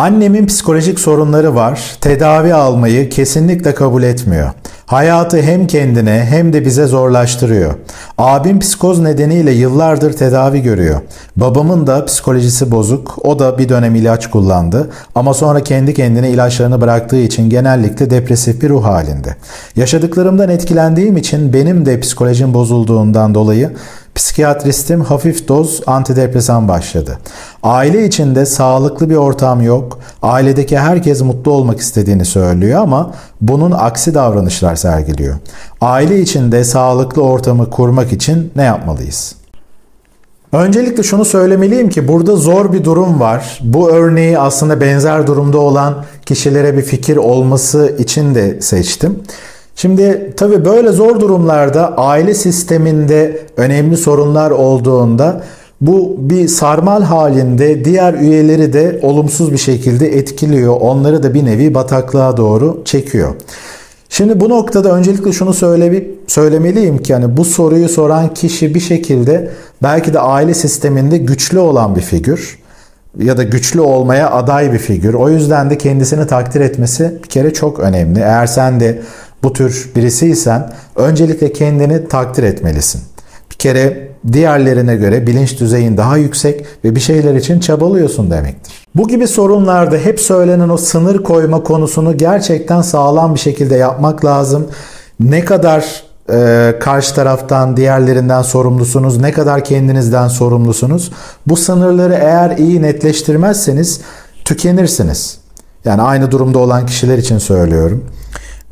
Annemin psikolojik sorunları var. Tedavi almayı kesinlikle kabul etmiyor. Hayatı hem kendine hem de bize zorlaştırıyor. Abim psikoz nedeniyle yıllardır tedavi görüyor. Babamın da psikolojisi bozuk. O da bir dönem ilaç kullandı. Ama sonra kendi kendine ilaçlarını bıraktığı için genellikle depresif bir ruh halinde. Yaşadıklarımdan etkilendiğim için benim de psikolojim bozulduğundan dolayı Psikiyatristim hafif doz antidepresan başladı. Aile içinde sağlıklı bir ortam yok. Ailedeki herkes mutlu olmak istediğini söylüyor ama bunun aksi davranışlar sergiliyor. Aile içinde sağlıklı ortamı kurmak için ne yapmalıyız? Öncelikle şunu söylemeliyim ki burada zor bir durum var. Bu örneği aslında benzer durumda olan kişilere bir fikir olması için de seçtim. Şimdi tabii böyle zor durumlarda aile sisteminde önemli sorunlar olduğunda bu bir sarmal halinde diğer üyeleri de olumsuz bir şekilde etkiliyor. Onları da bir nevi bataklığa doğru çekiyor. Şimdi bu noktada öncelikle şunu söyle, söylemeliyim ki yani bu soruyu soran kişi bir şekilde belki de aile sisteminde güçlü olan bir figür ya da güçlü olmaya aday bir figür. O yüzden de kendisini takdir etmesi bir kere çok önemli. Eğer sen de bu tür birisiysen öncelikle kendini takdir etmelisin. Bir kere diğerlerine göre bilinç düzeyin daha yüksek ve bir şeyler için çabalıyorsun demektir. Bu gibi sorunlarda hep söylenen o sınır koyma konusunu gerçekten sağlam bir şekilde yapmak lazım. Ne kadar e, karşı taraftan, diğerlerinden sorumlusunuz, ne kadar kendinizden sorumlusunuz. Bu sınırları eğer iyi netleştirmezseniz tükenirsiniz. Yani aynı durumda olan kişiler için söylüyorum.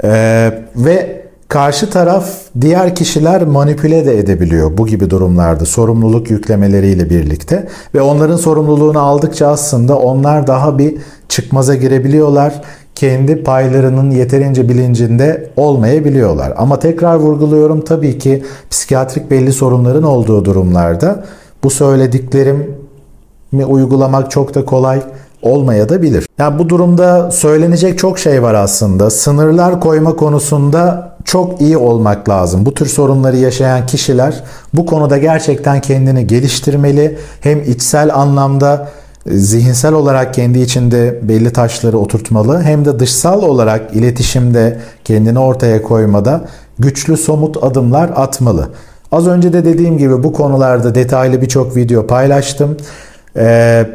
Ee, ve karşı taraf diğer kişiler manipüle de edebiliyor bu gibi durumlarda sorumluluk yüklemeleriyle birlikte ve onların sorumluluğunu aldıkça aslında onlar daha bir çıkmaza girebiliyorlar. Kendi paylarının yeterince bilincinde olmayabiliyorlar. Ama tekrar vurguluyorum tabii ki psikiyatrik belli sorunların olduğu durumlarda bu söylediklerimi uygulamak çok da kolay olmaya da bilir. Yani bu durumda söylenecek çok şey var aslında. Sınırlar koyma konusunda çok iyi olmak lazım. Bu tür sorunları yaşayan kişiler bu konuda gerçekten kendini geliştirmeli. Hem içsel anlamda e, zihinsel olarak kendi içinde belli taşları oturtmalı hem de dışsal olarak iletişimde kendini ortaya koymada güçlü somut adımlar atmalı. Az önce de dediğim gibi bu konularda detaylı birçok video paylaştım. Ee,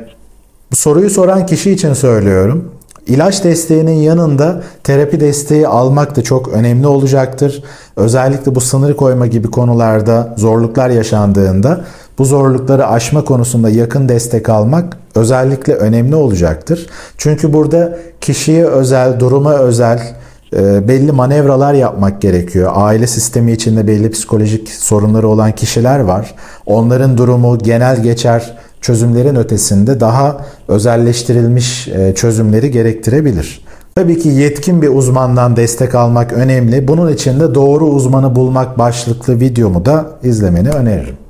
bu soruyu soran kişi için söylüyorum. İlaç desteğinin yanında terapi desteği almak da çok önemli olacaktır. Özellikle bu sınır koyma gibi konularda zorluklar yaşandığında bu zorlukları aşma konusunda yakın destek almak özellikle önemli olacaktır. Çünkü burada kişiye özel, duruma özel e, belli manevralar yapmak gerekiyor. Aile sistemi içinde belli psikolojik sorunları olan kişiler var. Onların durumu genel geçer çözümlerin ötesinde daha özelleştirilmiş e, çözümleri gerektirebilir. Tabii ki yetkin bir uzmandan destek almak önemli. Bunun için de doğru uzmanı bulmak başlıklı videomu da izlemeni öneririm.